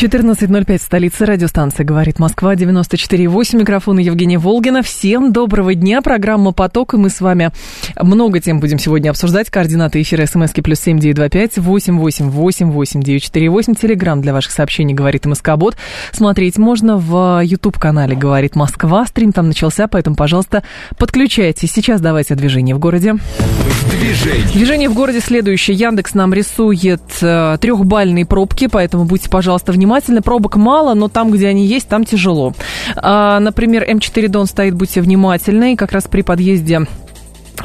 14.05, столица радиостанции «Говорит Москва», 94.8, микрофон Евгения Волгина. Всем доброго дня, программа «Поток», и мы с вами много тем будем сегодня обсуждать. Координаты эфира смски плюс семь девять два пять восемь восемь восемь восемь девять четыре восемь. Телеграмм для ваших сообщений «Говорит МСК-бот». Смотреть можно в YouTube-канале «Говорит Москва». Стрим там начался, поэтому, пожалуйста, подключайтесь. Сейчас давайте о движении в городе. Движение. Движение в городе следующее. Яндекс нам рисует э, трехбальные пробки, поэтому будьте, пожалуйста, внимательны внимательны. Пробок мало, но там, где они есть, там тяжело. А, например, М4 Дон стоит, будьте внимательны. Как раз при подъезде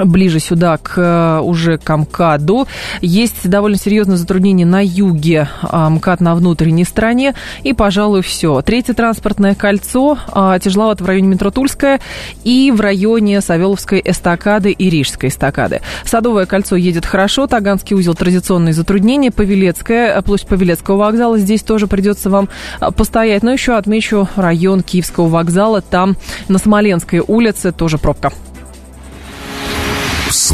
ближе сюда, к э, уже к МКАДу. Есть довольно серьезное затруднение на юге, а, МКАД на внутренней стороне. И, пожалуй, все. Третье транспортное кольцо. А, тяжеловато в районе метро Тульская и в районе Савеловской эстакады и Рижской эстакады. Садовое кольцо едет хорошо. Таганский узел традиционные затруднения. Павелецкая, площадь Павелецкого вокзала. Здесь тоже придется вам а, постоять. Но еще отмечу район Киевского вокзала. Там на Смоленской улице тоже пробка.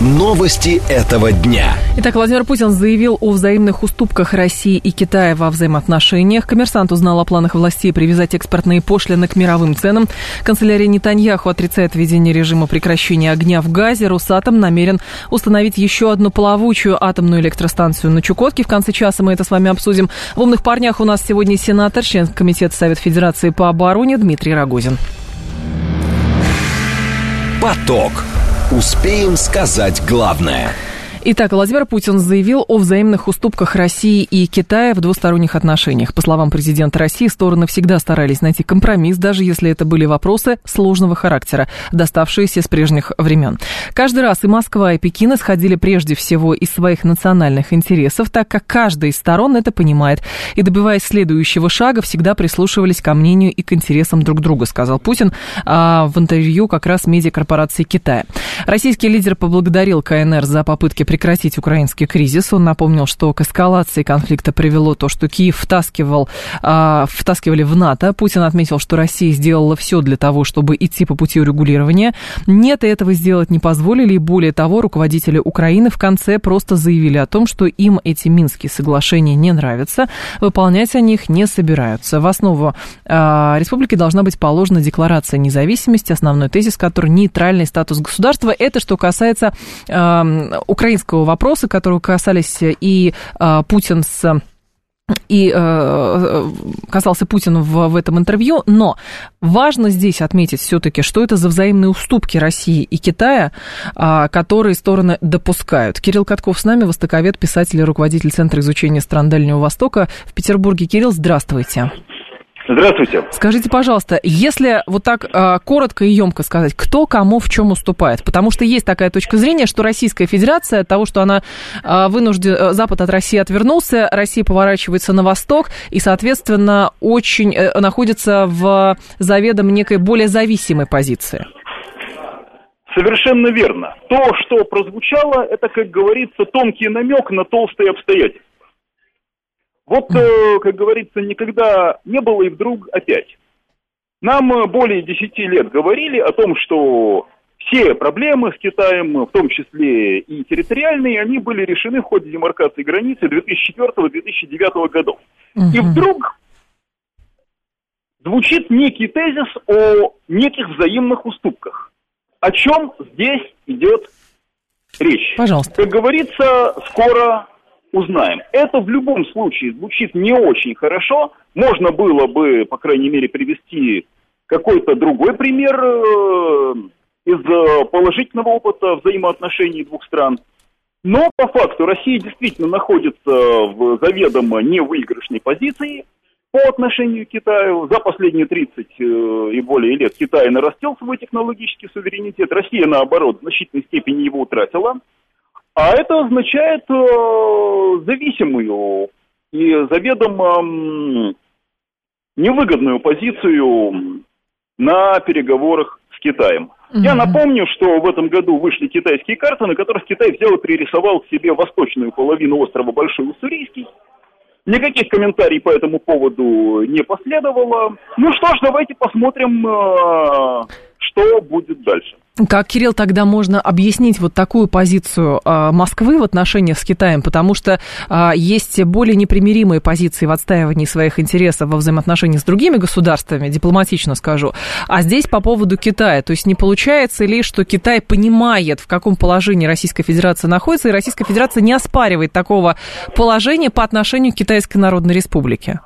Новости этого дня. Итак, Владимир Путин заявил о взаимных уступках России и Китая во взаимоотношениях. Коммерсант узнал о планах властей привязать экспортные пошлины к мировым ценам. Канцелярия Нетаньяху отрицает введение режима прекращения огня в Газе. Русатом намерен установить еще одну плавучую атомную электростанцию на Чукотке. В конце часа мы это с вами обсудим. В «Умных парнях» у нас сегодня сенатор, член Комитета Совет Федерации по обороне Дмитрий Рогозин. Поток. Успеем сказать главное – Итак, Владимир Путин заявил о взаимных уступках России и Китая в двусторонних отношениях. По словам президента России, стороны всегда старались найти компромисс, даже если это были вопросы сложного характера, доставшиеся с прежних времен. Каждый раз и Москва, и Пекин исходили прежде всего из своих национальных интересов, так как каждая из сторон это понимает. И добиваясь следующего шага, всегда прислушивались ко мнению и к интересам друг друга, сказал Путин а, в интервью как раз медиакорпорации Китая. Российский лидер поблагодарил КНР за попытки прекратить украинский кризис. Он напомнил, что к эскалации конфликта привело то, что Киев втаскивал, э, втаскивали в НАТО. Путин отметил, что Россия сделала все для того, чтобы идти по пути урегулирования. Нет, и этого сделать не позволили. И более того, руководители Украины в конце просто заявили о том, что им эти Минские соглашения не нравятся, выполнять они их не собираются. В основу э, республики должна быть положена декларация независимости, основной тезис которой нейтральный статус государства. Это что касается э, Украины украинского вопроса, которые касались и э, Путин с и э, касался Путина в, в этом интервью, но важно здесь отметить все-таки, что это за взаимные уступки России и Китая, э, которые стороны допускают. Кирилл Катков с нами, востоковед, писатель и руководитель Центра изучения стран Дальнего Востока в Петербурге. Кирилл, здравствуйте. Здравствуйте. Скажите, пожалуйста, если вот так э, коротко и емко сказать, кто кому в чем уступает? Потому что есть такая точка зрения, что Российская Федерация, от того, что она э, вынуждена, Запад от России отвернулся, Россия поворачивается на восток и, соответственно, очень э, находится в заведомо некой более зависимой позиции. Совершенно верно. То, что прозвучало, это, как говорится, тонкий намек на толстые обстоятельства. Вот, э, как говорится, никогда не было и вдруг опять. Нам э, более 10 лет говорили о том, что все проблемы с Китаем, в том числе и территориальные, они были решены в ходе демаркации границы 2004-2009 годов. Угу. И вдруг звучит некий тезис о неких взаимных уступках. О чем здесь идет речь? Пожалуйста. Как говорится, скоро узнаем. Это в любом случае звучит не очень хорошо. Можно было бы, по крайней мере, привести какой-то другой пример э, из э, положительного опыта взаимоотношений двух стран. Но по факту Россия действительно находится в заведомо невыигрышной позиции по отношению к Китаю. За последние 30 э, и более лет Китай нарастил свой технологический суверенитет. Россия, наоборот, в значительной степени его утратила. А это означает э, зависимую и заведомо невыгодную позицию на переговорах с Китаем. Mm-hmm. Я напомню, что в этом году вышли китайские карты, на которых Китай взял и пририсовал себе восточную половину острова Большой Уссурийский. Никаких комментариев по этому поводу не последовало. Ну что ж, давайте посмотрим, э, что будет дальше. Как, Кирилл, тогда можно объяснить вот такую позицию э, Москвы в отношениях с Китаем? Потому что э, есть более непримиримые позиции в отстаивании своих интересов во взаимоотношениях с другими государствами, дипломатично скажу. А здесь по поводу Китая. То есть не получается ли, что Китай понимает, в каком положении Российская Федерация находится, и Российская Федерация не оспаривает такого положения по отношению к Китайской Народной Республике?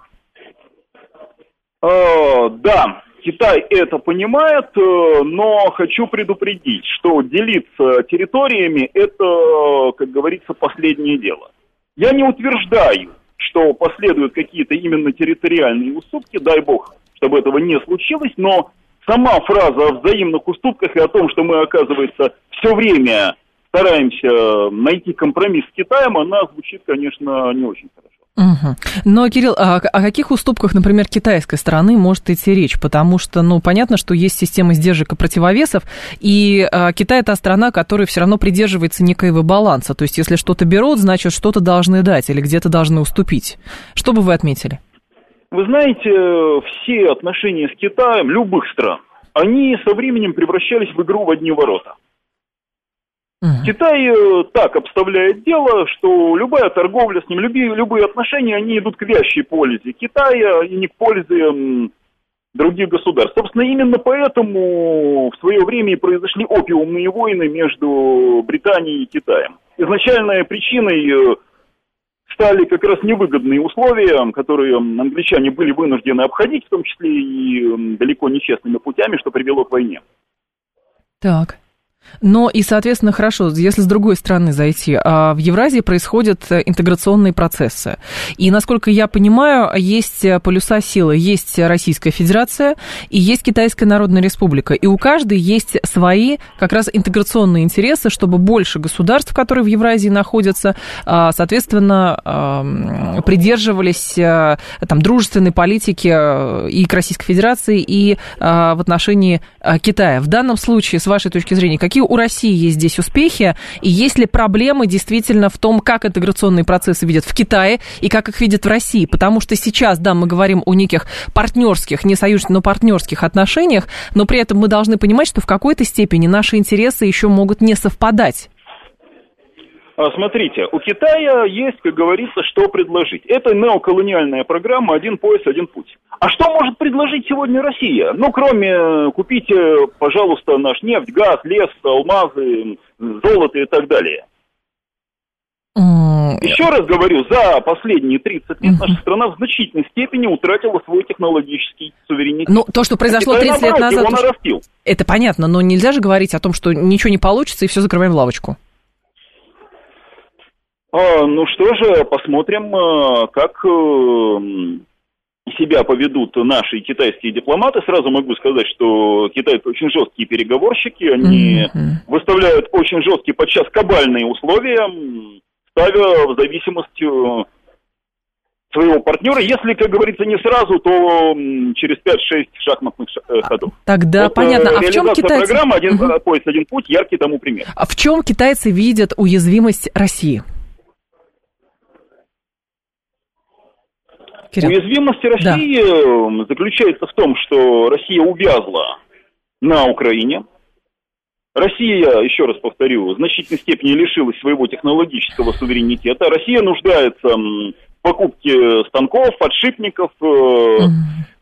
Э, да, Китай это понимает, э, но хочу предупредить, что делиться территориями – это, как говорится, последнее дело. Я не утверждаю, что последуют какие-то именно территориальные уступки, дай бог, чтобы этого не случилось, но сама фраза о взаимных уступках и о том, что мы, оказывается, все время стараемся найти компромисс с Китаем, она звучит, конечно, не очень хорошо. Угу. Но, Кирилл, а о каких уступках, например, китайской стороны может идти речь? Потому что, ну, понятно, что есть система сдержек и противовесов, и а, Китай это страна, которая все равно придерживается некоего баланса. То есть, если что-то берут, значит, что-то должны дать или где-то должны уступить. Что бы вы отметили? Вы знаете, все отношения с Китаем любых стран, они со временем превращались в игру в одни ворота. Угу. Китай э, так обставляет дело, что любая торговля с ним, любые, любые отношения, они идут к вящей пользе Китая и не к пользе других государств. Собственно, именно поэтому в свое время и произошли опиумные войны между Британией и Китаем. Изначальной причиной э, стали как раз невыгодные условия, которые англичане были вынуждены обходить, в том числе и далеко нечестными путями, что привело к войне. Так. Но и, соответственно, хорошо, если с другой стороны зайти, а в Евразии происходят э, интеграционные процессы. И, насколько я понимаю, есть э, полюса силы. Есть Российская Федерация и есть Китайская Народная Республика. И у каждой есть свои как раз интеграционные интересы, чтобы больше государств, которые в Евразии находятся, а, соответственно, придерживались э, там, дружественной политики и к Российской Федерации, и в отношении Китая. В данном случае, с вашей точки зрения, какие у России есть здесь успехи, и есть ли проблемы действительно в том, как интеграционные процессы видят в Китае и как их видят в России? Потому что сейчас, да, мы говорим о неких партнерских, не союзных, но партнерских отношениях, но при этом мы должны понимать, что в какой-то степени наши интересы еще могут не совпадать. А, смотрите, у Китая есть, как говорится, что предложить. Это неоколониальная программа «Один пояс, один путь». А что может предложить сегодня Россия? Ну, кроме э, купите, пожалуйста, наш нефть, газ, лес, алмазы, золото и так далее. Еще раз говорю, за последние 30 лет наша страна в значительной степени утратила свой технологический суверенитет. Ну, то, что произошло 30 лет назад... Это понятно, но нельзя же говорить о том, что ничего не получится и все закрываем лавочку. А, ну что же, посмотрим, а, как э, себя поведут наши китайские дипломаты. Сразу могу сказать, что китайцы очень жесткие переговорщики, они mm-hmm. выставляют очень жесткие, подчас кабальные условия, ставя в зависимость э, своего партнера. Если, как говорится, не сразу, то через 5-6 шахматных э, ходов. Тогда вот, понятно. А в чем китайцы... программа «Один угу. пояс, один путь» яркий тому пример. А в чем китайцы видят уязвимость России? Кирилл. Уязвимость России да. Э, заключается в том, что Россия увязла на Украине. Россия, еще раз повторю, в значительной степени лишилась своего технологического суверенитета. Россия нуждается в покупке станков, подшипников, mm.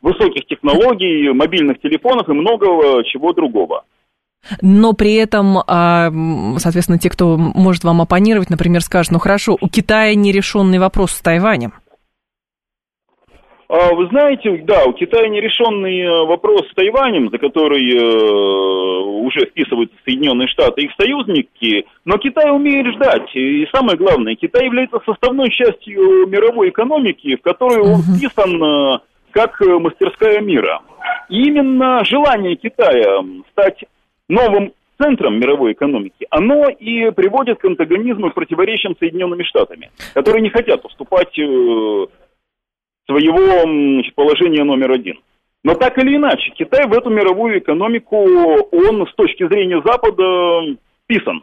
высоких технологий, мобильных телефонов и многого чего другого. Но при этом, а, соответственно, те, кто может вам оппонировать, например, скажут, ну хорошо, у Китая нерешенный вопрос с Тайванем. А, вы знаете, да, у Китая нерешенный э, вопрос с Тайванем, за который э, уже вписываются Соединенные Штаты и их союзники, но Китай умеет ждать. И самое главное, Китай является составной частью мировой экономики, в которую он вписан э, как мастерская мира. И именно желание Китая стать новым центром мировой экономики, оно и приводит к антагонизму и противоречиям Соединенными Штатами, которые не хотят уступать своего значит, положения номер один. Но так или иначе, Китай в эту мировую экономику, он с точки зрения Запада писан.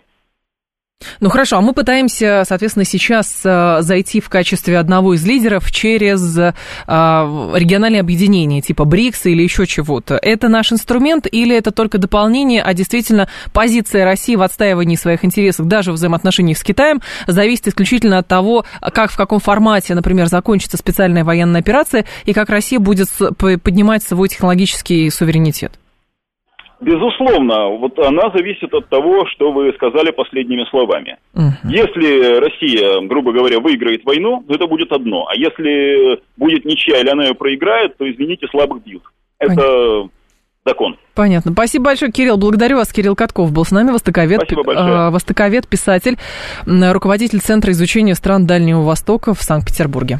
Ну хорошо, а мы пытаемся, соответственно, сейчас э, зайти в качестве одного из лидеров через э, региональные объединения типа БРИКС или еще чего-то. Это наш инструмент или это только дополнение, а действительно позиция России в отстаивании своих интересов, даже в взаимоотношениях с Китаем, зависит исключительно от того, как в каком формате, например, закончится специальная военная операция и как Россия будет поднимать свой технологический суверенитет? Безусловно, вот она зависит от того, что вы сказали последними словами. Угу. Если Россия, грубо говоря, выиграет войну, то это будет одно. А если будет ничья или она ее проиграет, то, извините, слабых бьют. Это Понятно. закон. Понятно. Спасибо большое, Кирилл. Благодарю вас. Кирилл Катков был с нами, востоковед, э, востоковед писатель, руководитель Центра изучения стран Дальнего Востока в Санкт-Петербурге.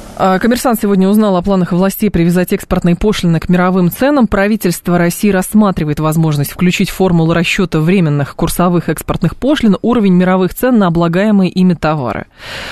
коммерсант сегодня узнал о планах властей привязать экспортные пошлины к мировым ценам. Правительство России рассматривает возможность включить формулу расчета временных курсовых экспортных пошлин уровень мировых цен на облагаемые ими товары.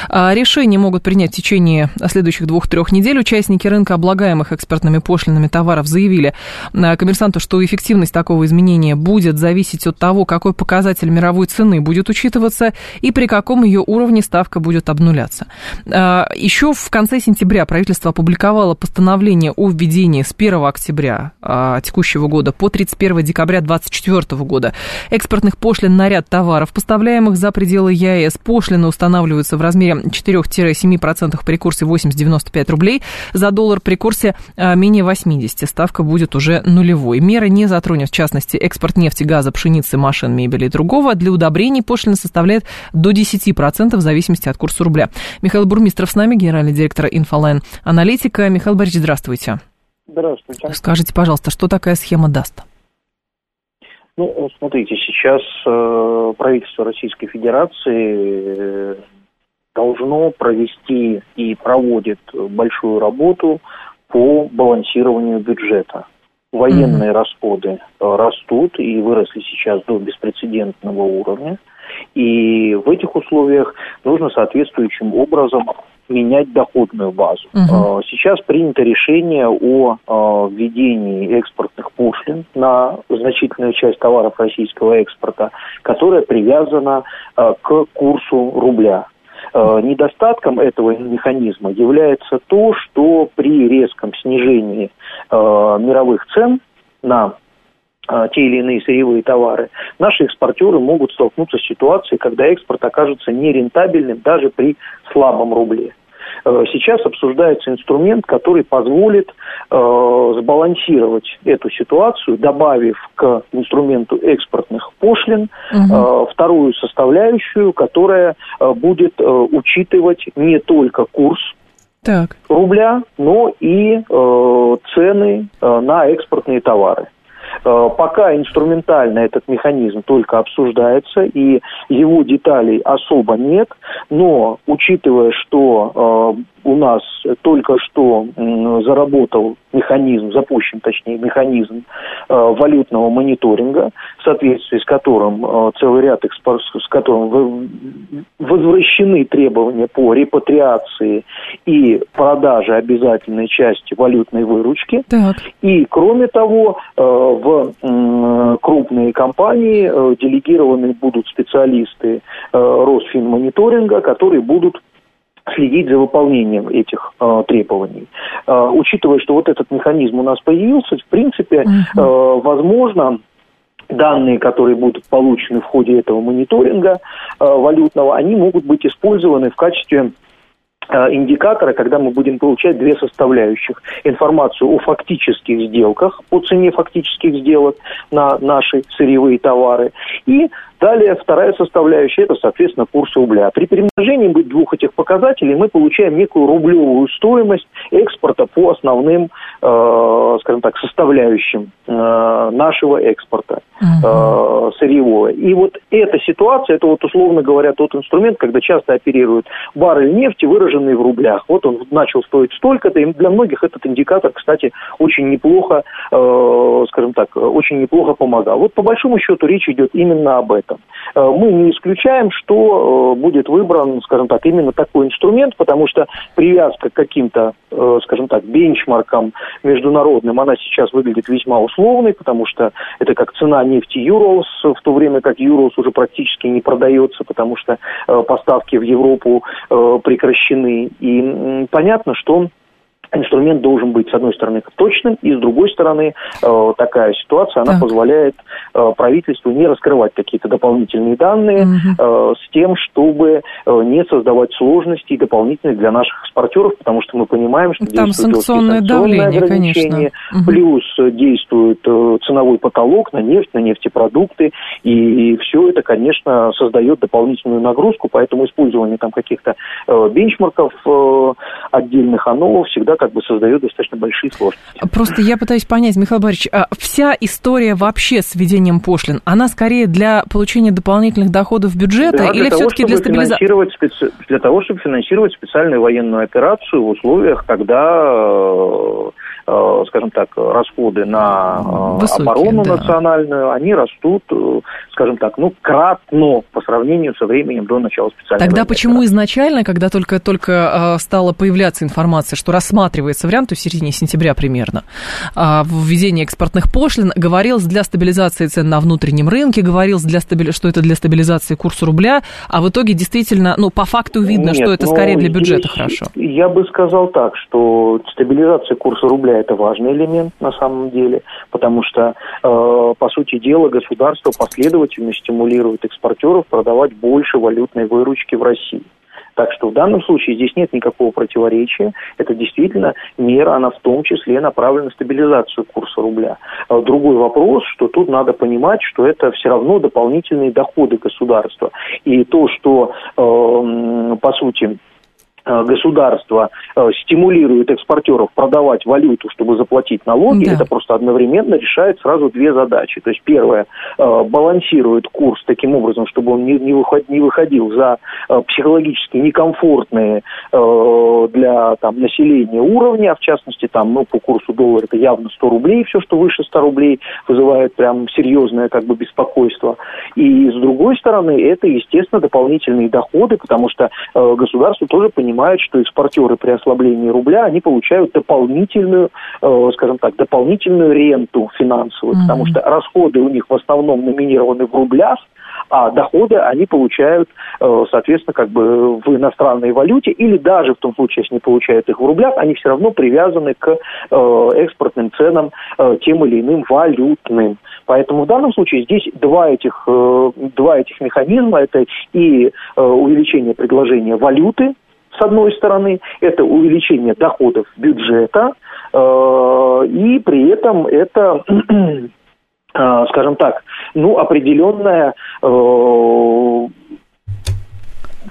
А, решения могут принять в течение следующих двух-трех недель. Участники рынка облагаемых экспортными пошлинами товаров заявили а, коммерсанту, что эффективность такого изменения будет зависеть от того, какой показатель мировой цены будет учитываться и при каком ее уровне ставка будет обнуляться. Еще в конце сентября сентября правительство опубликовало постановление о введении с 1 октября а, текущего года по 31 декабря 2024 года экспортных пошлин на ряд товаров, поставляемых за пределы ЕАЭС. Пошлины устанавливаются в размере 4-7% при курсе 80-95 рублей за доллар при курсе а, менее 80. Ставка будет уже нулевой. Меры не затронет, в частности, экспорт нефти, газа, пшеницы, машин, мебели и другого. Для удобрений пошлина составляет до 10% в зависимости от курса рубля. Михаил Бурмистров с нами, генеральный директор Инфолайн Аналитика. Михаил Борисович, здравствуйте. Здравствуйте. Скажите, пожалуйста, что такая схема даст? Ну, смотрите, сейчас э, правительство Российской Федерации э, должно провести и проводит большую работу по балансированию бюджета. Военные mm-hmm. расходы э, растут и выросли сейчас до беспрецедентного уровня. И в этих условиях нужно соответствующим образом менять доходную базу. Угу. Сейчас принято решение о а, введении экспортных пошлин на значительную часть товаров российского экспорта, которая привязана а, к курсу рубля. Недостатком этого механизма является то, что при резком снижении мировых цен на те или иные сырьевые товары, наши экспортеры могут столкнуться с ситуацией, когда экспорт окажется нерентабельным даже при слабом рубле. Э, сейчас обсуждается инструмент, который позволит э, сбалансировать эту ситуацию, добавив к инструменту экспортных пошлин угу. э, вторую составляющую, которая э, будет э, учитывать не только курс так. рубля, но и э, цены э, на экспортные товары. Э, пока инструментально этот механизм только обсуждается, и его деталей особо нет, но учитывая, что э, у нас только что заработал механизм, запущен точнее механизм э, валютного мониторинга, в соответствии с которым э, целый ряд экспорт, с которым возвращены требования по репатриации и продаже обязательной части валютной выручки. Так. И кроме того, э, в крупные компании делегированы будут специалисты Росфинмониторинга, которые будут следить за выполнением этих э, требований. Э, учитывая, что вот этот механизм у нас появился, в принципе, э, возможно, данные, которые будут получены в ходе этого мониторинга э, валютного, они могут быть использованы в качестве Э, индикатора, когда мы будем получать две составляющих. Информацию о фактических сделках, о цене фактических сделок на наши сырьевые товары. И далее вторая составляющая, это, соответственно, курс рубля. При перемножении двух этих показателей мы получаем некую рублевую стоимость экспорта по основным, э, скажем так, составляющим э, нашего экспорта. uh сырьевое. И вот эта ситуация, это вот условно говоря тот инструмент, когда часто оперируют баррель нефти, выраженный в рублях. Вот он начал стоить столько-то, и для многих этот индикатор, кстати, очень неплохо, э, скажем так, очень неплохо помогал. Вот по большому счету речь идет именно об этом. Э, мы не исключаем, что э, будет выбран, скажем так, именно такой инструмент, потому что привязка к каким-то, э, скажем так, бенчмаркам международным, она сейчас выглядит весьма условной, потому что это как цена нефти Юрос, в то время как Юрос уже практически не продается, потому что поставки в Европу прекращены. И понятно, что инструмент должен быть, с одной стороны, точным, и с другой стороны, э, такая ситуация, она так. позволяет э, правительству не раскрывать какие-то дополнительные данные угу. с тем, чтобы не создавать сложностей дополнительных для наших экспортеров, потому что мы понимаем, что Там действует санкционное давление, конечно. плюс действует ценовой потолок на нефть, на нефтепродукты, и все это, конечно, создает дополнительную нагрузку, поэтому использование там каких-то бенчмарков отдельных, оно всегда как бы создает достаточно большие сложности. Просто я пытаюсь понять, Михаил Борисович, а вся история вообще с введением пошлин, она скорее для получения дополнительных доходов бюджета да, или все-таки для стабилизации? Специ... Для того, чтобы финансировать специальную военную операцию в условиях, когда э, скажем так, расходы на э, Высокие, оборону да. национальную, они растут, э, скажем так, ну, кратно по сравнению со временем до начала специальной Тогда почему изначально, когда только-только стала появляться информация, что рассматривается вариант, то в середине сентября примерно, введение экспортных пошлин, говорилось для стабилизации цен на внутреннем рынке, говорилось, для стабили... что это для стабилизации курса рубля, а в итоге действительно, ну, по факту видно, Нет, что это скорее для бюджета хорошо. Я бы сказал так, что стабилизация курса рубля это важный элемент на самом деле, потому что, э, по сути дела, государство последовательно стимулирует экспортеров продавать больше валютной выручки в России. Так что в данном случае здесь нет никакого противоречия. Это действительно мера, она в том числе направлена на стабилизацию курса рубля. Э, другой вопрос, что тут надо понимать, что это все равно дополнительные доходы государства. И то, что, э, по сути, государство э, стимулирует экспортеров продавать валюту, чтобы заплатить налоги, да. это просто одновременно решает сразу две задачи. То есть первое, э, балансирует курс таким образом, чтобы он не, не выходил за психологически некомфортные для там, населения уровни, а в частности там, ну, по курсу доллара это явно 100 рублей, все, что выше 100 рублей, вызывает прям серьезное как бы беспокойство. И с другой стороны, это, естественно, дополнительные доходы, потому что государство тоже понимает, понимают, что экспортеры при ослаблении рубля, они получают дополнительную, э, скажем так, дополнительную ренту финансовую, mm-hmm. потому что расходы у них в основном номинированы в рублях, а доходы они получают, э, соответственно, как бы в иностранной валюте, или даже в том случае, если не получают их в рублях, они все равно привязаны к э, экспортным ценам тем или иным валютным. Поэтому в данном случае здесь два этих, два этих механизма, это и увеличение предложения валюты, с одной стороны, это увеличение доходов бюджета, э, и при этом это э, скажем так, ну, определенная э,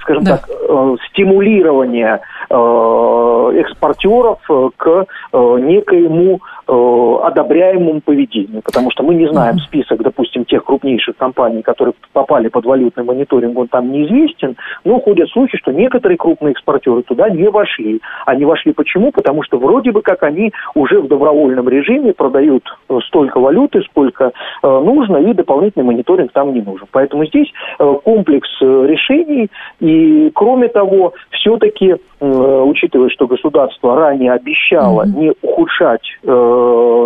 скажем да. так, э, стимулирование э, экспортеров к э, некоему одобряемому поведению, потому что мы не знаем список, допустим, тех крупнейших компаний, которые попали под валютный мониторинг, он там неизвестен, но ходят слухи, что некоторые крупные экспортеры туда не вошли. Они вошли почему? Потому что вроде бы как они уже в добровольном режиме продают столько валюты, сколько нужно, и дополнительный мониторинг там не нужен. Поэтому здесь комплекс решений и кроме того, все-таки, э, учитывая, что государство ранее обещало не ухудшать э,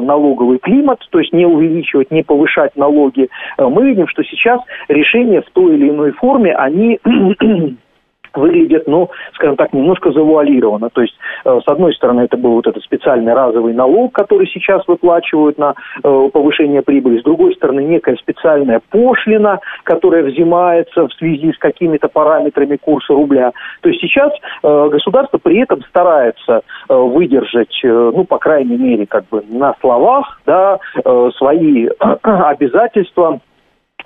налоговый климат, то есть не увеличивать, не повышать налоги, э, мы видим, что сейчас решения в той или иной форме, они выглядит, ну, скажем так, немножко завуалированно. То есть, э, с одной стороны, это был вот этот специальный разовый налог, который сейчас выплачивают на э, повышение прибыли, с другой стороны, некая специальная пошлина, которая взимается в связи с какими-то параметрами курса рубля. То есть сейчас э, государство при этом старается выдержать, ну, по крайней мере, как бы на словах, да, свои обязательства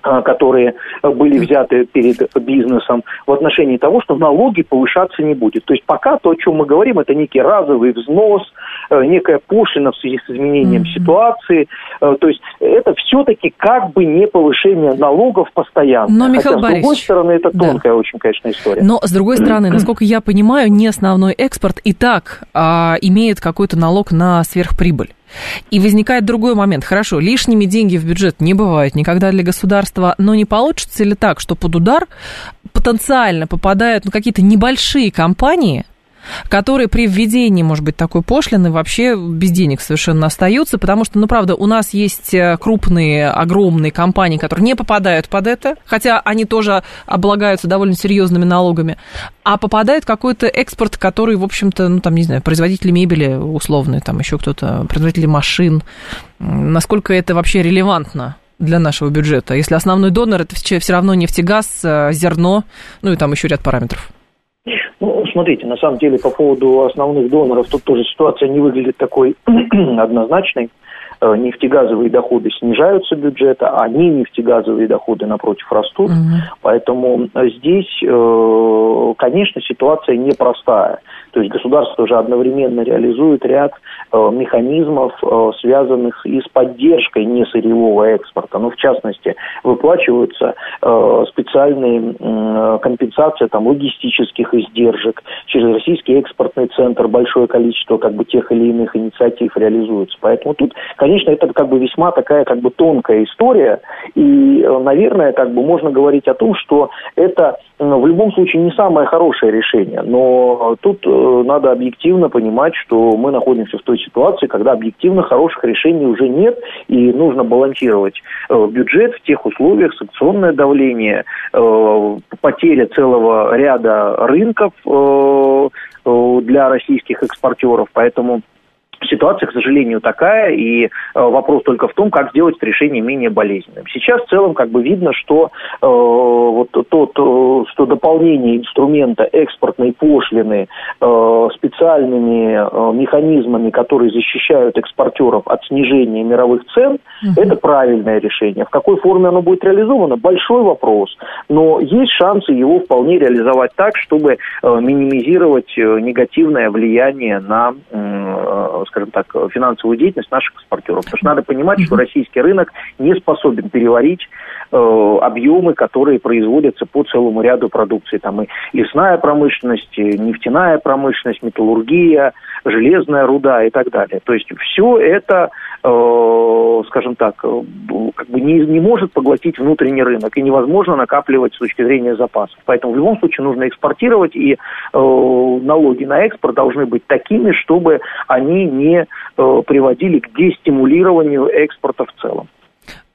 которые были взяты перед бизнесом в отношении того, что налоги повышаться не будет. То есть пока то, о чем мы говорим, это некий разовый взнос, э, некая пошлина в связи с изменением mm-hmm. ситуации. Э, то есть это все-таки как бы не повышение налогов постоянно. Но, Михаил Хотя, с другой стороны, это тонкая да. очень, конечно, история. Но, с другой стороны, насколько я понимаю, не основной экспорт и так а, имеет какой-то налог на сверхприбыль. И возникает другой момент. Хорошо, лишними деньги в бюджет не бывает никогда для государства, но не получится ли так, что под удар потенциально попадают ну, какие-то небольшие компании, которые при введении, может быть, такой пошлины вообще без денег совершенно остаются, потому что, ну, правда, у нас есть э, крупные, огромные компании, которые не попадают под это, хотя они тоже облагаются довольно серьезными налогами, а попадает какой-то экспорт, который, в общем-то, ну, там, не знаю, производители мебели условные, там еще кто-то, производители машин, насколько это вообще релевантно? для нашего бюджета, если основной донор это все равно нефтегаз, э, зерно, ну и там еще ряд параметров? Смотрите, на самом деле по поводу основных доноров тут тоже ситуация не выглядит такой однозначной. Э, нефтегазовые доходы снижаются бюджета, а не нефтегазовые доходы, напротив, растут. Угу. Поэтому здесь, э, конечно, ситуация непростая. То есть государство же одновременно реализует ряд э, механизмов, связанных и с поддержкой несырьевого экспорта. Ну, в частности, выплачиваются специальные компенсации там, логистических издержек. Через Российский экспортный центр большое количество как бы, тех или иных инициатив реализуется. Поэтому тут, конечно, это как бы весьма такая как бы тонкая история, и, э, наверное, как бы можно говорить о том, что это в любом случае не самое хорошее решение, но тут э, надо объективно понимать, что мы находимся в той ситуации, когда объективно хороших решений уже нет, и нужно балансировать э, бюджет в тех условиях, санкционное давление, потеря целого ряда рынков для российских экспортеров, поэтому Ситуация, к сожалению, такая, и э, вопрос только в том, как сделать это решение менее болезненным. Сейчас в целом как бы видно, что э, вот тот, э, что дополнение инструмента экспортной пошлины э, специальными э, механизмами, которые защищают экспортеров от снижения мировых цен, угу. это правильное решение. В какой форме оно будет реализовано, большой вопрос. Но есть шансы его вполне реализовать так, чтобы э, минимизировать э, негативное влияние на э, скажем так, финансовую деятельность наших экспортеров. Потому что надо понимать, что российский рынок не способен переварить э, объемы, которые производятся по целому ряду продукции. Там и лесная промышленность, и нефтяная промышленность, металлургия, железная руда и так далее. То есть все это, э, скажем так, э, как бы не, не может поглотить внутренний рынок и невозможно накапливать с точки зрения запасов. Поэтому в любом случае нужно экспортировать, и э, налоги на экспорт должны быть такими, чтобы они не э, приводили к дестимулированию экспорта в целом.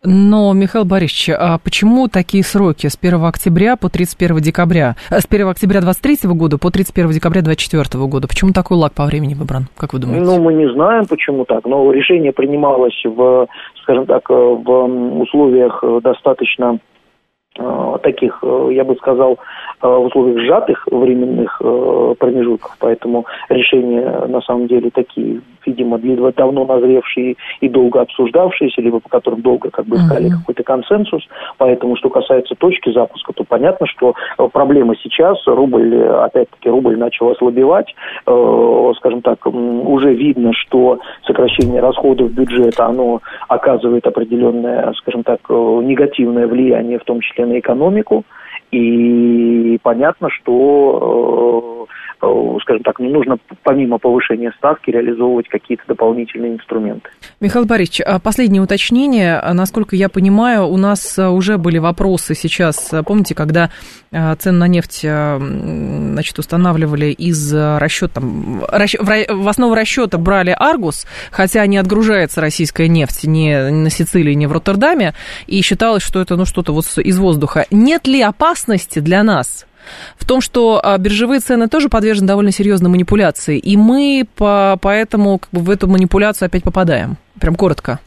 Но, Михаил Борисович, а почему такие сроки с 1 октября по 31 декабря, э, с 1 октября 23 года по 31 декабря 24 года? Почему такой лаг по времени выбран, как вы думаете? Ну, мы не знаем, почему так, но решение принималось в, скажем так, в условиях достаточно э, таких, э, я бы сказал, в условиях сжатых временных промежутков, поэтому решения на самом деле такие видимо, либо давно назревшие и долго обсуждавшиеся, либо по которым долго как бы искали uh-huh. какой-то консенсус. Поэтому, что касается точки запуска, то понятно, что э, проблема сейчас, рубль, э, опять-таки, рубль начал ослабевать, э, скажем так, уже видно, что сокращение расходов бюджета, оно оказывает определенное, скажем так, негативное влияние, в том числе на экономику. И понятно, что Э, скажем так, нужно помимо повышения ставки реализовывать какие-то дополнительные инструменты. Михаил Борисович, а последнее уточнение. Насколько я понимаю, у нас э, уже были вопросы сейчас. Помните, когда э, цены на нефть значит, устанавливали из расчета, в основу расчета брали Аргус, хотя не отгружается российская нефть ни на Сицилии, ни в Роттердаме, и считалось, что это ну, что-то вот из воздуха. Нет ли опасности для нас в том, что а, биржевые цены тоже подвержены довольно серьезной манипуляции, и мы по, поэтому как бы, в эту манипуляцию опять попадаем. Прям коротко.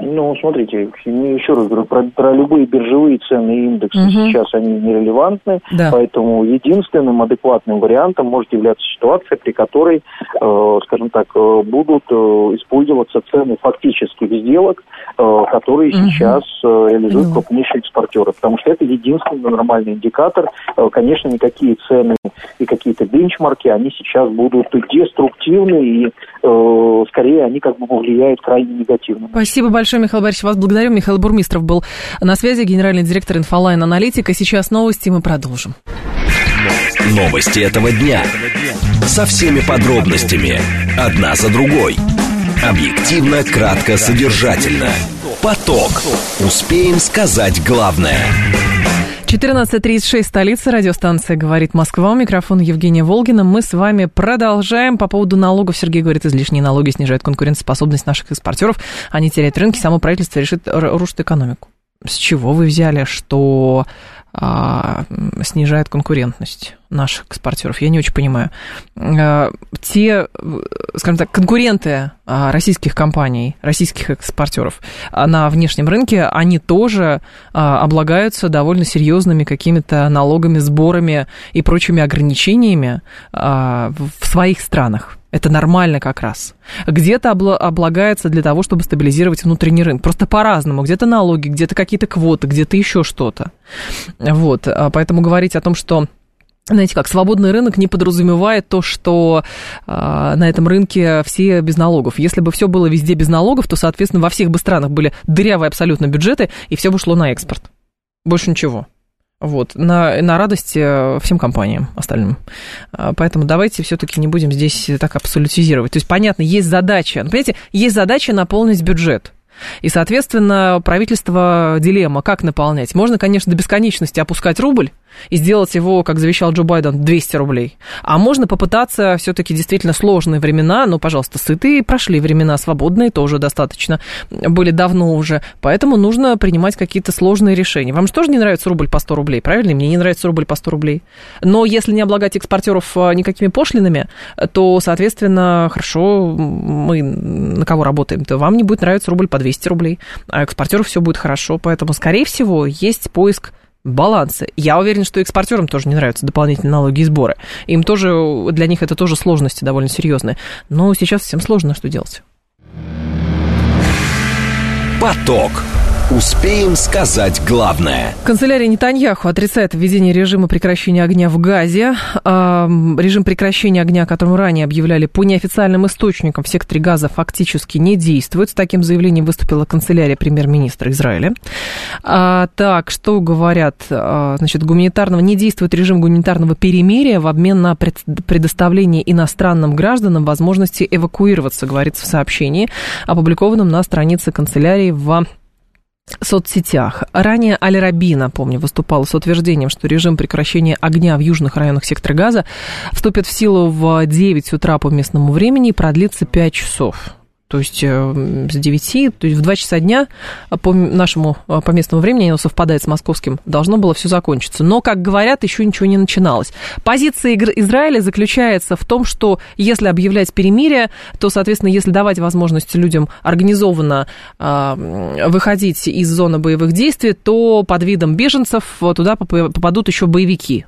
Ну, смотрите, еще раз говорю, про, про любые биржевые цены и индексы угу. сейчас они нерелевантны, да. поэтому единственным адекватным вариантом может являться ситуация, при которой, э, скажем так, э, будут э, использоваться цены фактических сделок, э, которые угу. сейчас э, реализуют крупнейшие экспортеры, потому что это единственный нормальный индикатор. Э, конечно, никакие цены и какие-то бенчмарки, они сейчас будут деструктивны и э, скорее они как бы повлияют крайне негативно. Спасибо большое большое, Михаил Борисович. Вас благодарю. Михаил Бурмистров был на связи, генеральный директор Инфолайн Аналитика. Сейчас новости, мы продолжим. Новости этого дня. Со всеми подробностями. Одна за другой. Объективно, кратко, содержательно. Поток. Успеем сказать главное. 14.36, столица, радиостанция «Говорит Москва». У микрофона Евгения Волгина. Мы с вами продолжаем. По поводу налогов, Сергей говорит, излишние налоги снижают конкурентоспособность наших экспортеров. Они теряют рынки, само правительство решит рушить экономику. С чего вы взяли, что а, снижает конкурентность наших экспортеров. Я не очень понимаю. А, те, скажем так, конкуренты а, российских компаний, российских экспортеров на внешнем рынке, они тоже облагаются довольно серьезными какими-то налогами, сборами и прочими ограничениями в своих странах. Это нормально как раз. Где-то облагается для того, чтобы стабилизировать внутренний рынок. Просто по-разному. Где-то налоги, где-то какие-то квоты, где-то еще что-то. Вот. А поэтому говорить о том, что знаете, как свободный рынок не подразумевает то, что э, на этом рынке все без налогов. Если бы все было везде без налогов, то, соответственно, во всех бы странах были дырявые абсолютно бюджеты, и все бы шло на экспорт. Больше ничего. Вот, на, на радость э, всем компаниям остальным. А, поэтому давайте все-таки не будем здесь так абсолютизировать. То есть, понятно, есть задача, ну, понимаете, есть задача наполнить бюджет. И, соответственно, правительство дилемма, как наполнять. Можно, конечно, до бесконечности опускать рубль, и сделать его, как завещал Джо Байден, 200 рублей. А можно попытаться все-таки действительно сложные времена, но, пожалуйста, сытые прошли времена, свободные тоже достаточно, были давно уже, поэтому нужно принимать какие-то сложные решения. Вам же тоже не нравится рубль по 100 рублей, правильно? Мне не нравится рубль по 100 рублей. Но если не облагать экспортеров а, никакими пошлинами, то, соответственно, хорошо, мы на кого работаем, то вам не будет нравиться рубль по 200 рублей, а экспортеру все будет хорошо, поэтому, скорее всего, есть поиск балансы. Я уверен, что экспортерам тоже не нравятся дополнительные налоги и сборы. Им тоже, для них это тоже сложности довольно серьезные. Но сейчас всем сложно, что делать. Поток. Успеем сказать главное. Канцелярия Нетаньяху отрицает введение режима прекращения огня в Газе. Режим прекращения огня, которым ранее объявляли по неофициальным источникам в секторе Газа, фактически не действует. С таким заявлением выступила канцелярия премьер-министра Израиля. А, так, что говорят? А, значит, гуманитарного не действует режим гуманитарного перемирия в обмен на предоставление иностранным гражданам возможности эвакуироваться, говорится в сообщении, опубликованном на странице канцелярии в соцсетях. Ранее Аль Раби, напомню, выступал с утверждением, что режим прекращения огня в южных районах сектора газа вступит в силу в 9 утра по местному времени и продлится 5 часов то есть э, с 9, то есть в 2 часа дня по нашему, э, по местному времени, оно совпадает с московским, должно было все закончиться. Но, как говорят, еще ничего не начиналось. Позиция Израиля заключается в том, что если объявлять перемирие, то, соответственно, если давать возможность людям организованно э, выходить из зоны боевых действий, то под видом беженцев туда попадут еще боевики.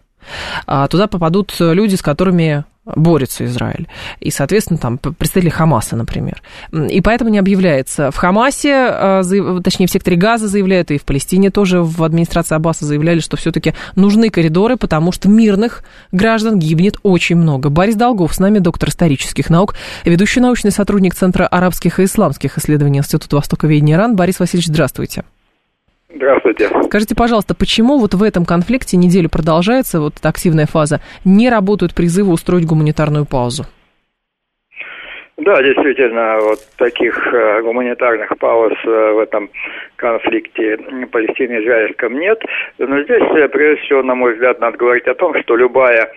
А туда попадут люди, с которыми борется Израиль. И, соответственно, там представители Хамаса, например. И поэтому не объявляется. В Хамасе, а, точнее, в секторе Газа заявляют, и в Палестине тоже в администрации Аббаса заявляли, что все-таки нужны коридоры, потому что мирных граждан гибнет очень много. Борис Долгов с нами, доктор исторических наук, ведущий научный сотрудник Центра арабских и исламских исследований Института Востоковедения ИРАН. Борис Васильевич, здравствуйте. Здравствуйте. Скажите, пожалуйста, почему вот в этом конфликте неделю продолжается вот эта активная фаза, не работают призывы устроить гуманитарную паузу? Да, действительно, вот таких э, гуманитарных пауз э, в этом конфликте Палестино-Израильском нет. Но здесь, э, прежде всего, на мой взгляд, надо говорить о том, что любая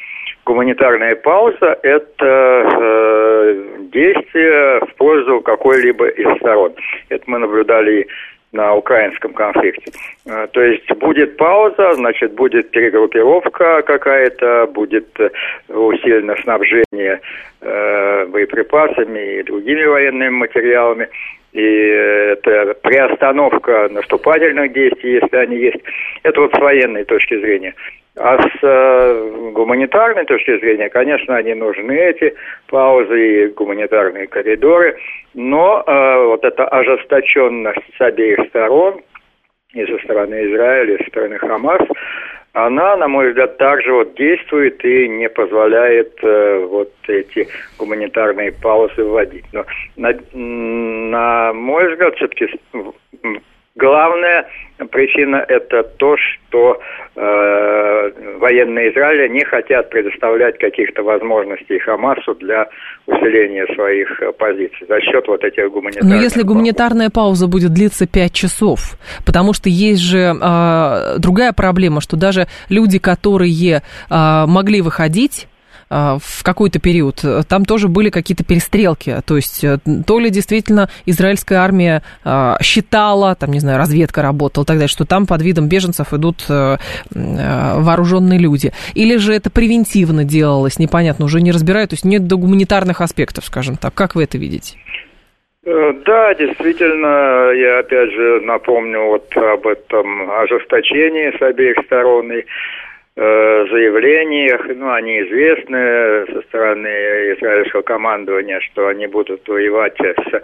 гуманитарная пауза – это э, действие в пользу какой-либо из сторон. Это мы наблюдали на украинском конфликте. Э, то есть будет пауза, значит, будет перегруппировка какая-то, будет э, усиленное снабжение э, боеприпасами и другими военными материалами. и это приостановка наступательных действий, если они есть. Это вот с военной точки зрения. А с э, гуманитарной точки зрения, конечно, они нужны, эти паузы и гуманитарные коридоры, но э, вот эта ожесточенность с обеих сторон, и со стороны Израиля, и со стороны Хамас, она, на мой взгляд, также вот действует и не позволяет э, вот эти гуманитарные паузы вводить. Но на, на мой взгляд, все-таки Главная причина это то, что э, военные Израиля не хотят предоставлять каких-то возможностей Хамасу для усиления своих э, позиций за счет вот этих гуманитарных. Но если гуманитарная пауза будет длиться 5 часов, потому что есть же э, другая проблема, что даже люди, которые э, могли выходить в какой-то период, там тоже были какие-то перестрелки. То есть э, то ли действительно израильская армия а, считала, там, не знаю, разведка работала далее, что там под видом беженцев идут э, э, вооруженные люди. Или же это превентивно делалось, непонятно, уже не разбирают, то есть нет до гуманитарных аспектов, скажем так. Как вы это видите? Да, действительно, я опять же напомню вот об этом ожесточении с обеих сторон. И заявлениях, ну, они известны со стороны израильского командования, что они будут воевать с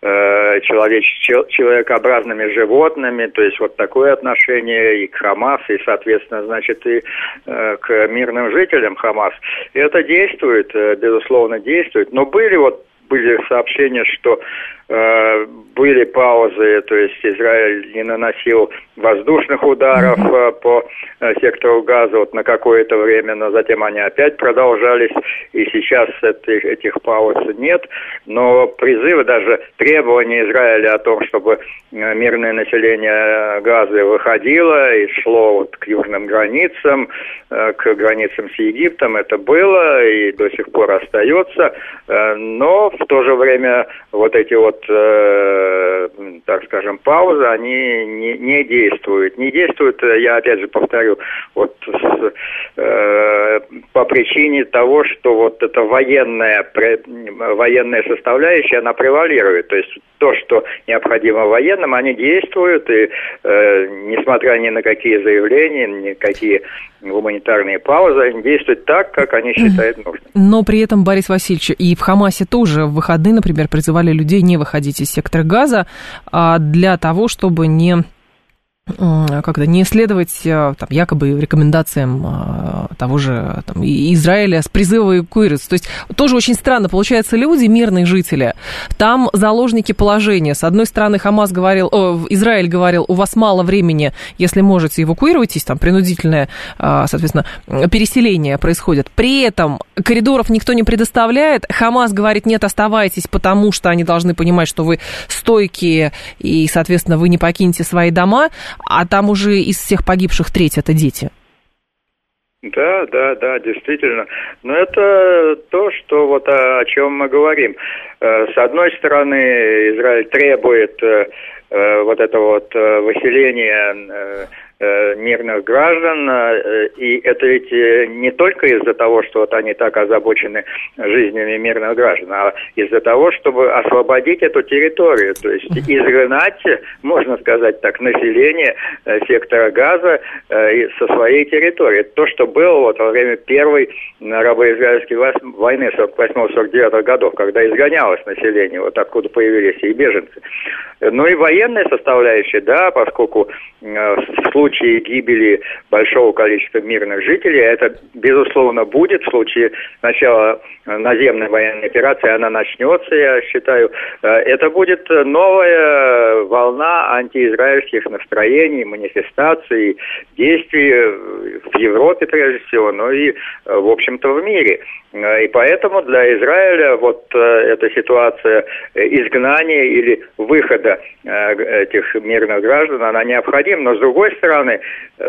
э, человеч, человекообразными животными, то есть вот такое отношение и к Хамас, и, соответственно, значит, и э, к мирным жителям Хамас. И это действует, э, безусловно, действует. Но были вот были сообщения, что э, были паузы, то есть Израиль не наносил воздушных ударов э, по э, сектору газа вот на какое-то время, но затем они опять продолжались, и сейчас этих, этих пауз нет. Но призывы, даже требования Израиля о том, чтобы э, мирное население Газы выходило и шло вот к южным границам, э, к границам с Египтом, это было и до сих пор остается, э, но в то же время вот эти вот, э, так скажем, паузы, они не, не действуют. Не действуют, э, я опять же повторю, вот с, э, по причине того, что вот эта военная, военная составляющая, она превалирует. То есть то, что необходимо военным, они действуют, и э, несмотря ни на какие заявления, ни на какие гуманитарные паузы, действуют так, как они считают нужным. Но при этом, Борис Васильевич, и в Хамасе тоже в выходные, например, призывали людей не выходить из сектора газа а для того, чтобы не как-то не следовать э, там, якобы рекомендациям э, того же там, Израиля с призывом эвакуироваться. То есть тоже очень странно. Получается, люди, мирные жители, там заложники положения. С одной стороны, Хамас говорил, о, Израиль говорил, у вас мало времени, если можете, эвакуируйтесь, там принудительное, э, соответственно, переселение происходит. При этом коридоров никто не предоставляет. Хамас говорит, нет, оставайтесь, потому что они должны понимать, что вы стойкие, и, соответственно, вы не покинете свои дома а там уже из всех погибших треть это дети. Да, да, да, действительно. Но это то, что вот о, о чем мы говорим. Э, с одной стороны, Израиль требует э, э, вот это вот выселения Э, мирных граждан, э, и это ведь э, не только из-за того, что вот они так озабочены жизнями мирных граждан, а из-за того, чтобы освободить эту территорию, то есть изгнать, можно сказать так, население сектора газа со своей территории. То, что было вот во время первой арабо-израильской войны 48-49 годов, когда изгонялось население, вот откуда появились и беженцы. Ну и военная составляющая, да, поскольку в случае случае гибели большого количества мирных жителей, это, безусловно, будет в случае начала наземной военной операции, она начнется, я считаю, э, это будет новая волна антиизраильских настроений, манифестаций, действий в Европе, прежде всего, но и, в общем-то, в мире. Э, и поэтому для Израиля вот э, эта ситуация изгнания или выхода этих мирных граждан, она необходима. Но с другой стороны,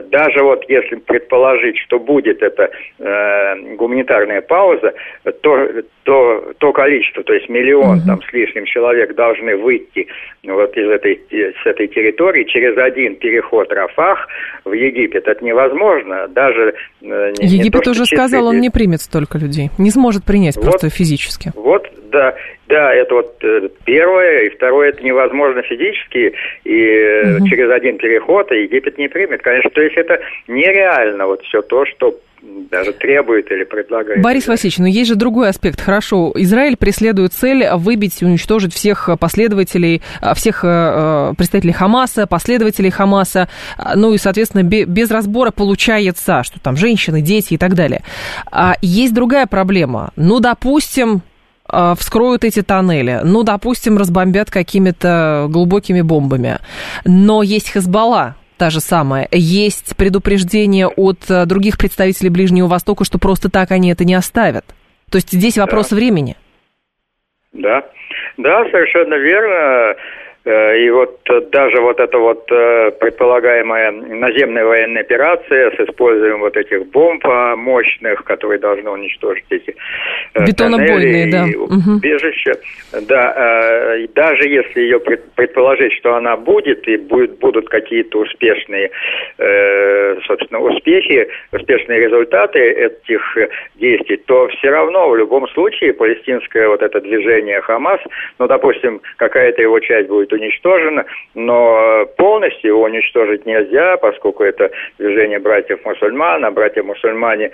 даже вот если предположить, что будет эта э, гуманитарная пауза, то, то, то количество, то есть миллион uh-huh. там с лишним человек должны выйти вот из этой, с этой территории через один переход Рафах в Египет. Это невозможно. Даже э, Египет не то, уже сказал, он не примет столько людей. Не сможет принять вот, просто физически. Вот, да, да, это вот э, первое, и второе, это невозможно физически, и угу. через один переход Египет не примет. Конечно, то есть это нереально, вот все то, что даже требует или предлагает. Борис Васильевич, но есть же другой аспект. Хорошо, Израиль преследует цель выбить и уничтожить всех последователей, а, всех э, представителей Хамаса, последователей Хамаса, а, ну и, соответственно, без разбора получается, что там женщины, дети и так далее. А есть другая проблема. Ну, допустим, вскроют эти тоннели, ну, допустим, разбомбят какими-то глубокими бомбами. Но есть Хезбалла, та же самая. Есть предупреждение от э, других представителей Ближнего Востока, что просто так они это не оставят. То есть здесь вопрос да. времени. Да, да, совершенно верно. Э, и вот э, даже вот эта вот э, предполагаемая наземная военная операция с использованием вот этих бомб мощных, которые должны уничтожить эти бетонобойные, да, убежища, да, даже если ее предположить, что она будет и будет, будут какие-то успешные, собственно, успехи, успешные результаты этих действий, то все равно в любом случае палестинское вот это движение Хамас, ну, допустим, какая-то его часть будет уничтожено, но полностью его уничтожить нельзя, поскольку это движение братьев-мусульман, а братья-мусульмане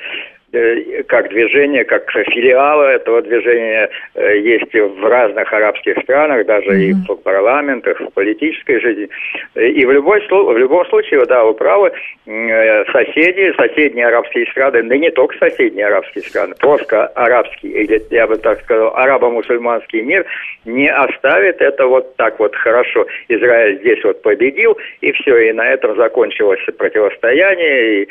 как движение, как филиалы этого движения э, есть в разных арабских странах, даже mm-hmm. и в парламентах, в политической жизни. И в, любой, в любом случае, да, вы правы, э, соседи, соседние арабские страны, да не только соседние арабские страны, просто арабский, или я бы так сказал, арабо-мусульманский мир не оставит это вот так вот хорошо. Израиль здесь вот победил, и все, и на этом закончилось противостояние, и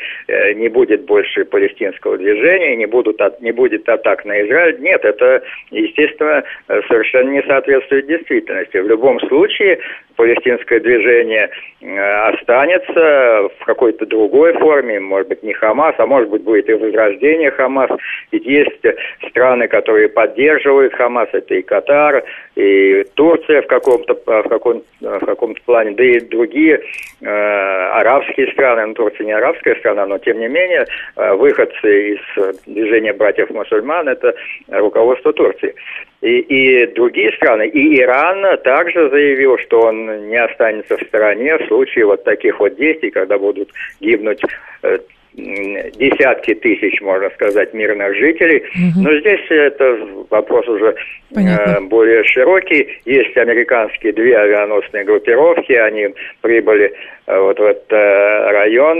не будет больше палестинского движения движения, не, будут, не будет атак на Израиль. Нет, это, естественно, совершенно не соответствует действительности. В любом случае, палестинское движение э, останется в какой-то другой форме, может быть, не Хамас, а может быть, будет и возрождение Хамас. Ведь есть страны, которые поддерживают Хамас, это и Катар, и Турция в каком-то в каком в каком-то плане, да и другие э, арабские страны, ну, Турция не арабская страна, но тем не менее э, выходцы из движения братьев-мусульман это руководство Турции. И, и другие страны, и Иран также заявил, что он не останется в стороне в случае вот таких вот действий, когда будут гибнуть э, десятки тысяч, можно сказать, мирных жителей. Угу. Но здесь это вопрос уже э, более широкий. Есть американские две авианосные группировки, они прибыли э, вот в этот э, район,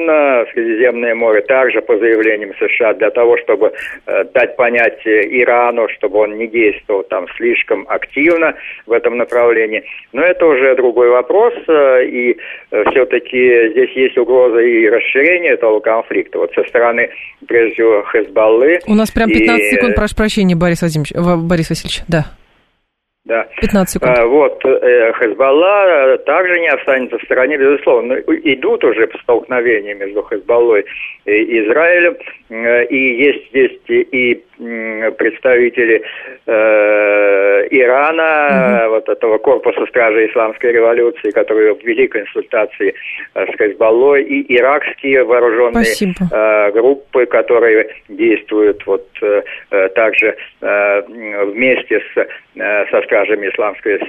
Средиземное море, также по заявлениям США, для того, чтобы дать понять Ирану, чтобы он не действовал там слишком активно в этом направлении. Но это уже другой вопрос, и все-таки здесь есть угроза и расширения этого конфликта конфликта. Вот со стороны, прежде всего, Хезбаллы. У нас прям 15 и... секунд, прошу прощения, Борис Борис Васильевич, да. Да. 15 секунд. А, вот, э, Хезбалла также не останется в стороне, безусловно. Идут уже столкновения между Хезбаллой и Израилем, э, и есть здесь и представители э, Ирана, угу. вот этого корпуса стражи исламской революции, которые ввели консультации э, с Хезбаллой, и иракские вооруженные э, группы, которые действуют вот э, э также э, вместе с, э, со стражами исламской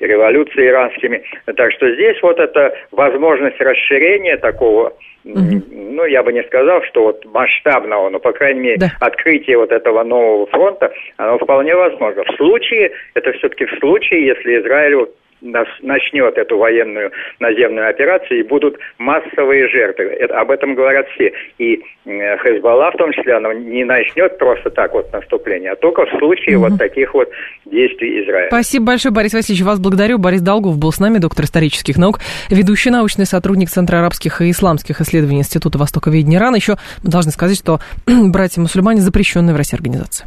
революции иранскими. Так что здесь вот эта возможность расширения такого Угу. Ну, я бы не сказал, что вот масштабного, но, по крайней мере, да. открытие вот этого нового фронта, оно вполне возможно. В случае, это все-таки в случае, если Израиль начнет эту военную наземную операцию, и будут массовые жертвы. Это, об этом говорят все. И э, Хезбалла в том числе, она не начнет просто так вот наступление, а только в случае угу. вот таких вот действий Израиля. Спасибо большое, Борис Васильевич. Вас благодарю. Борис Долгов был с нами, доктор исторических наук, ведущий научный сотрудник Центра арабских и исламских исследований Института Востоковедения Ирана. Еще мы должны сказать, что братья-мусульмане запрещенная в России организация.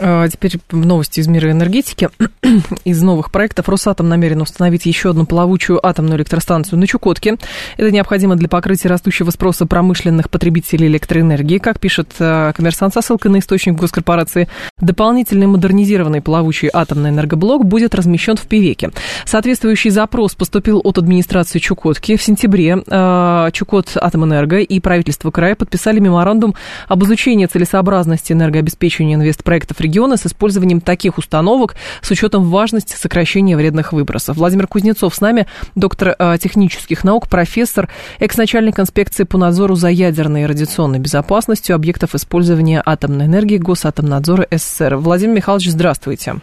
теперь новости из мира энергетики. из новых проектов Росатом намерен установить еще одну плавучую атомную электростанцию на Чукотке. Это необходимо для покрытия растущего спроса промышленных потребителей электроэнергии. Как пишет а, коммерсант со ссылкой на источник госкорпорации, дополнительный модернизированный плавучий атомный энергоблок будет размещен в Певеке. Соответствующий запрос поступил от администрации Чукотки. В сентябре э, Чукот Атомэнерго и правительство края подписали меморандум об изучении целесообразности энергообеспечения инвестпроектов региона с использованием таких установок с учетом важности сокращения вредных выбросов. Владимир Кузнецов с нами, доктор э, технических наук, профессор, экс-начальник инспекции по надзору за ядерной и радиационной безопасностью объектов использования атомной энергии Госатомнадзора СССР. Владимир Михайлович, здравствуйте.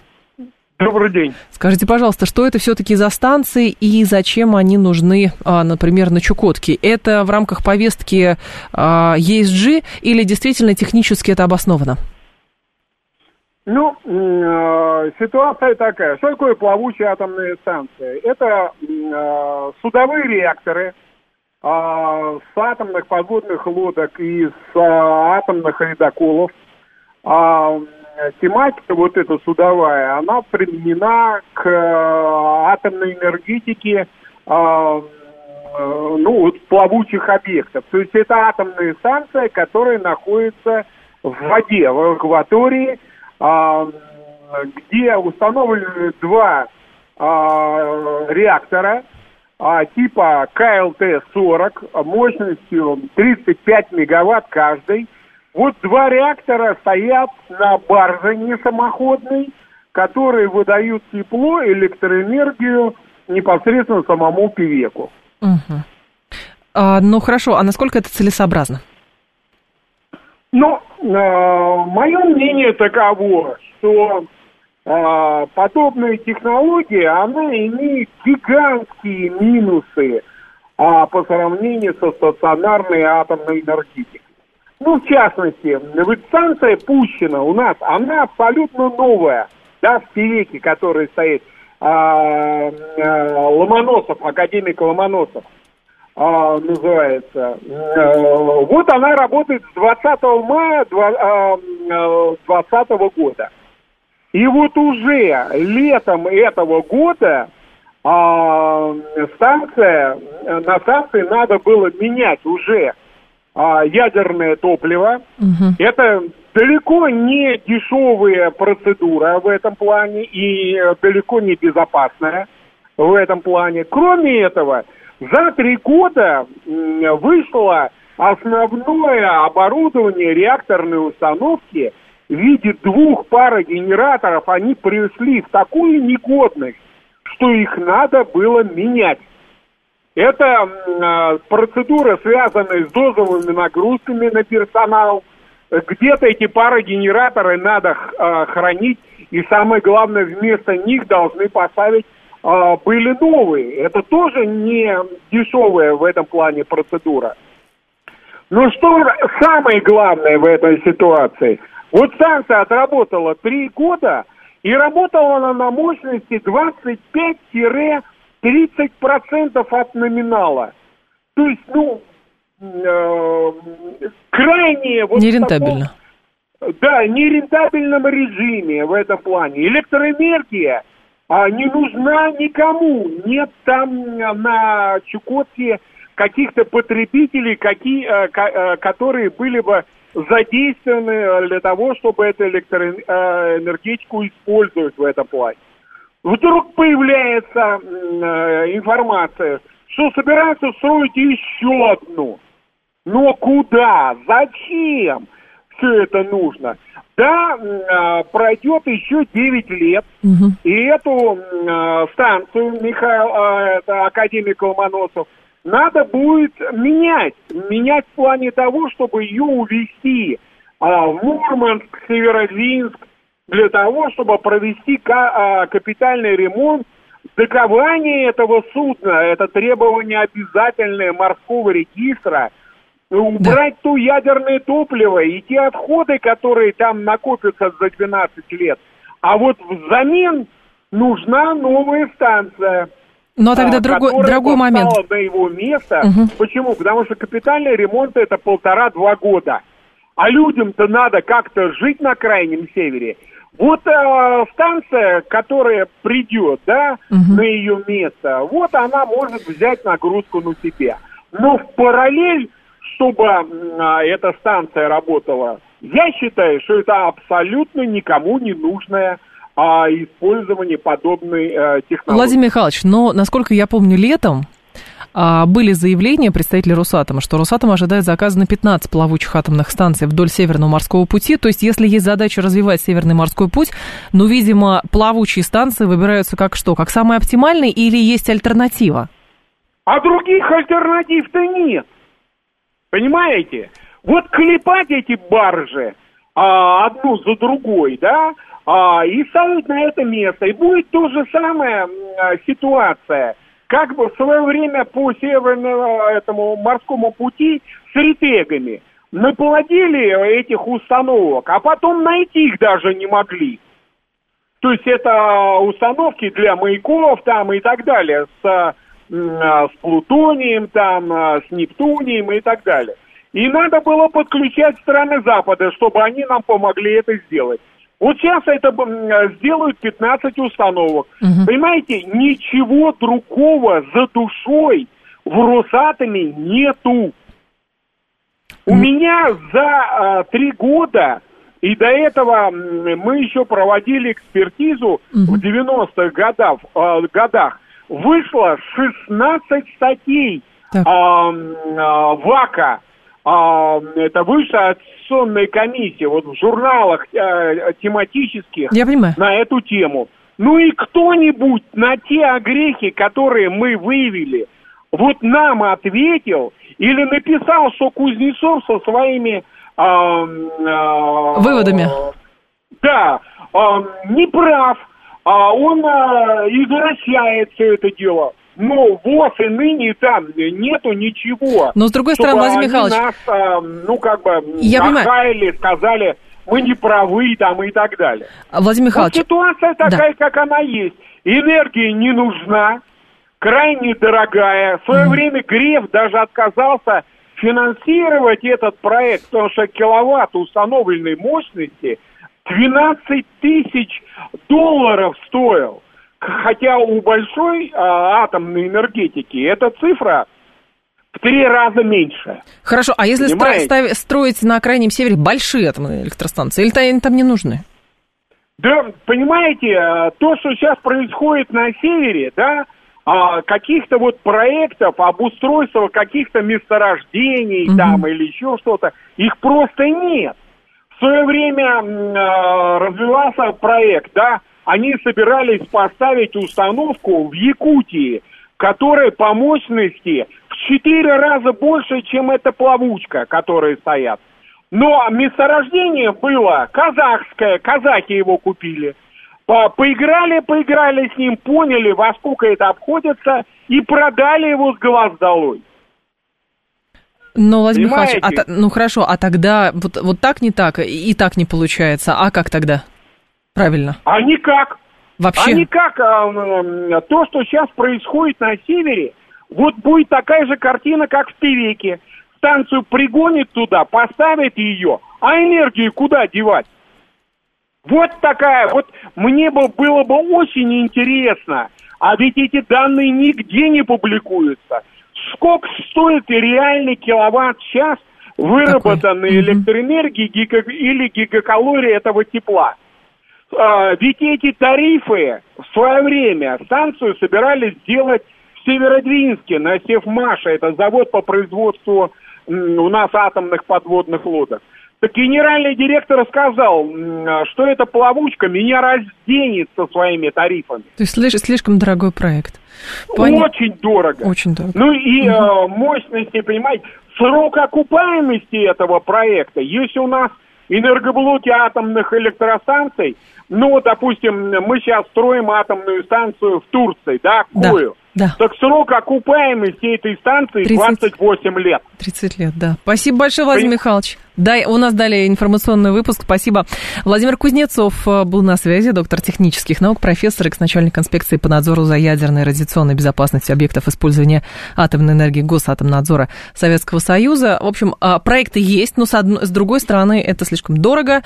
Добрый день. Скажите, пожалуйста, что это все-таки за станции и зачем они нужны, а, например, на Чукотке? Это в рамках повестки ESG а, или действительно технически это обосновано? Ну, э, ситуация такая. Что такое плавучие атомные станции? Это э, судовые реакторы э, с атомных подводных лодок и с э, атомных ледоколов. А, тематика вот эта судовая, она применена к э, атомной энергетике э, э, ну, вот плавучих объектов. То есть это атомные станции, которые находятся в воде, в акватории, а, где установлены два а, реактора а, типа КЛТ-40 мощностью 35 мегаватт каждый. Вот два реактора стоят на барже самоходной, которые выдают тепло, электроэнергию непосредственно самому пивеку. Угу. А, ну хорошо, а насколько это целесообразно? Ну, э, мое мнение таково, что э, подобные технологии, она имеет гигантские минусы а, по сравнению со стационарной атомной энергетикой. Ну, в частности, вот станция пущена у нас, она абсолютно новая, да, в Певеке, который стоит, а, а, Ломоносов, академик Ломоносов а, называется. А, вот она работает с 20 мая 2020 а, года. И вот уже летом этого года а, станция, на станции надо было менять уже а, ядерное топливо. Угу. Это далеко не дешевая процедура в этом плане и далеко не безопасная в этом плане. Кроме этого, за три года вышло основное оборудование реакторной установки в виде двух парогенераторов. Они пришли в такую негодность, что их надо было менять. Это э, процедура, связанная с дозовыми нагрузками на персонал. Где-то эти парогенераторы надо э, хранить, и самое главное, вместо них должны поставить а, были новые. Это тоже не дешевая в этом плане процедура. Но что самое главное в этой ситуации? Вот станция отработала три года, и работала она на мощности 25-30% от номинала. То есть, ну, э, крайне... Вот Нерентабельно. Таком, да, нерентабельном режиме в этом плане. Электроэнергия – а, не нужна никому. Нет там на Чукотке каких-то потребителей, какие, э, э, которые были бы задействованы для того, чтобы эту электроэнергетику использовать в этом плане. Вдруг появляется информация, что собираются строить еще одну. Но куда? Зачем все это нужно? Да, а, пройдет еще 9 лет, угу. и эту а, станцию, Михаил, а, это академик Ломоносов, надо будет менять. Менять в плане того, чтобы ее увезти в Мурманск, Северодвинск, для того, чтобы провести капитальный ремонт. Докование этого судна, это требование обязательное морского регистра – убрать да. ту ядерное топливо и те отходы, которые там накопятся за 12 лет. А вот взамен нужна новая станция. Но тогда а, другой, другой момент. на его место. Угу. Почему? Потому что капитальный ремонт это полтора-два года. А людям-то надо как-то жить на крайнем севере. Вот э, станция, которая придет, да, Мгм. на ее место, вот она может взять нагрузку на себя. Но в параллель, чтобы а, эта станция работала, я считаю, что это абсолютно никому не нужное а, использование подобной э, технологии. Владимир Михайлович, но, насколько я помню, летом а, были заявления представителей Росатома, что Росатом ожидает заказа на 15 плавучих атомных станций вдоль Северного морского пути. То есть, если есть задача развивать Северный морской путь, ну, видимо, плавучие станции выбираются как что? Как самые оптимальные или есть альтернатива? А других альтернатив-то нет. Понимаете? Вот клепать эти баржи а, одну за другой, да, а, и ставить на это место. И будет то же самое а, ситуация, как бы в свое время по северному этому морскому пути с ретегами. Наплодили этих установок, а потом найти их даже не могли. То есть это установки для маяков там и так далее, с, а, с плутонием там, а, с нептунием и так далее. И надо было подключать страны Запада, чтобы они нам помогли это сделать. Вот сейчас это а, сделают 15 установок. Мгм. Понимаете, ничего другого за душой в Росатоме нету. У меня за а, три года, и до этого мы еще проводили экспертизу Мгм. в 90-х годах, а, годах, вышло 16 статей Так. а, а, ВАКа, а, это высшая аттестационная комиссия, вот в журналах э, тематических Я понимаю. на эту тему. Ну и кто-нибудь на те огрехи, которые мы выявили, вот нам ответил или написал, что Кузнецов со своими а, а, Выводами. Да, а, не прав, а он а, извращает все это дело. Но ВОЗ и ныне там нету ничего. Но, с другой стороны, Владимир Михайлович, нас, а, ну, как бы, Я понимаю. сказали, мы не правы там и так далее. Владимир Вот Михайлович, ситуация такая, как она есть. Энергия не нужна, крайне дорогая. В свое время Греф даже отказался финансировать этот проект, потому что киловатт установленной мощности 12 тысяч долларов стоил. Хотя у большой а, атомной энергетики эта цифра в три раза меньше. хорошо, а если стро- стави- строить на крайнем севере большие атомные электростанции, или они там не нужны? Да, понимаете, э, то, что сейчас происходит на севере, да, а, каких-то вот проектов, обустройства каких-то месторождений Мгм. там или еще что-то, их просто нет. В свое время э, развивался проект, да, они собирались поставить установку в Якутии, которая по мощности в четыре раза больше, чем эта плавучка, которые стоят. Но месторождение было казахское, казахи его купили. По- Поиграли, поиграли с ним, поняли, во сколько это обходится, и продали его с глаз долой. Но, Владимир Михайлович, а Понимаете? та- ну хорошо, а тогда вот, вот так не так, и так не получается. А как тогда? Правильно. А никак. Вообще. А никак. а, то, что сейчас происходит на севере, вот будет такая же картина, как в Тевеке. Станцию пригонит туда, поставит ее, а энергию куда девать? Вот такая, вот мне бы было бы очень интересно, а ведь эти данные нигде не публикуются. Сколько стоит реальный киловатт-час выработанной Мгм. электроэнергии гига- или гигакалории этого тепла? А, ведь эти тарифы в свое время станцию собирались сделать в Северодвинске на Севмаше. Это завод по производству у нас атомных подводных лодок. Так генеральный директор сказал, что эта плавучка меня разденет со своими тарифами. То есть слиш- слишком дорогой проект. Поня- Очень дорого. Очень дорого. Ну и э, мощности, понимаете, срок окупаемости этого проекта, если у нас энергоблоки атомных электростанций, ну, допустим, мы сейчас строим атомную станцию в Турции, да, Да, Кою. да. Так срок окупаемости этой станции 30. 28 лет. 30 лет, да. Спасибо большое, Владимир Поним- Михайлович. Да, у нас далее информационный выпуск. Спасибо. Владимир Кузнецов э, был на связи, доктор технических наук, профессор, экс-начальник инспекции по надзору за ядерной и радиационной безопасностью объектов использования атомной энергии Госатомнадзора Советского Союза. В общем, а, проекты есть, но с, одной, с другой стороны это слишком дорого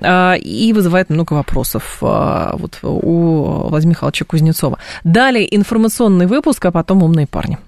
а, и вызывает много вопросов а, вот у Владимира Михайловича Кузнецова. Далее информационный выпуск, а потом умные парни.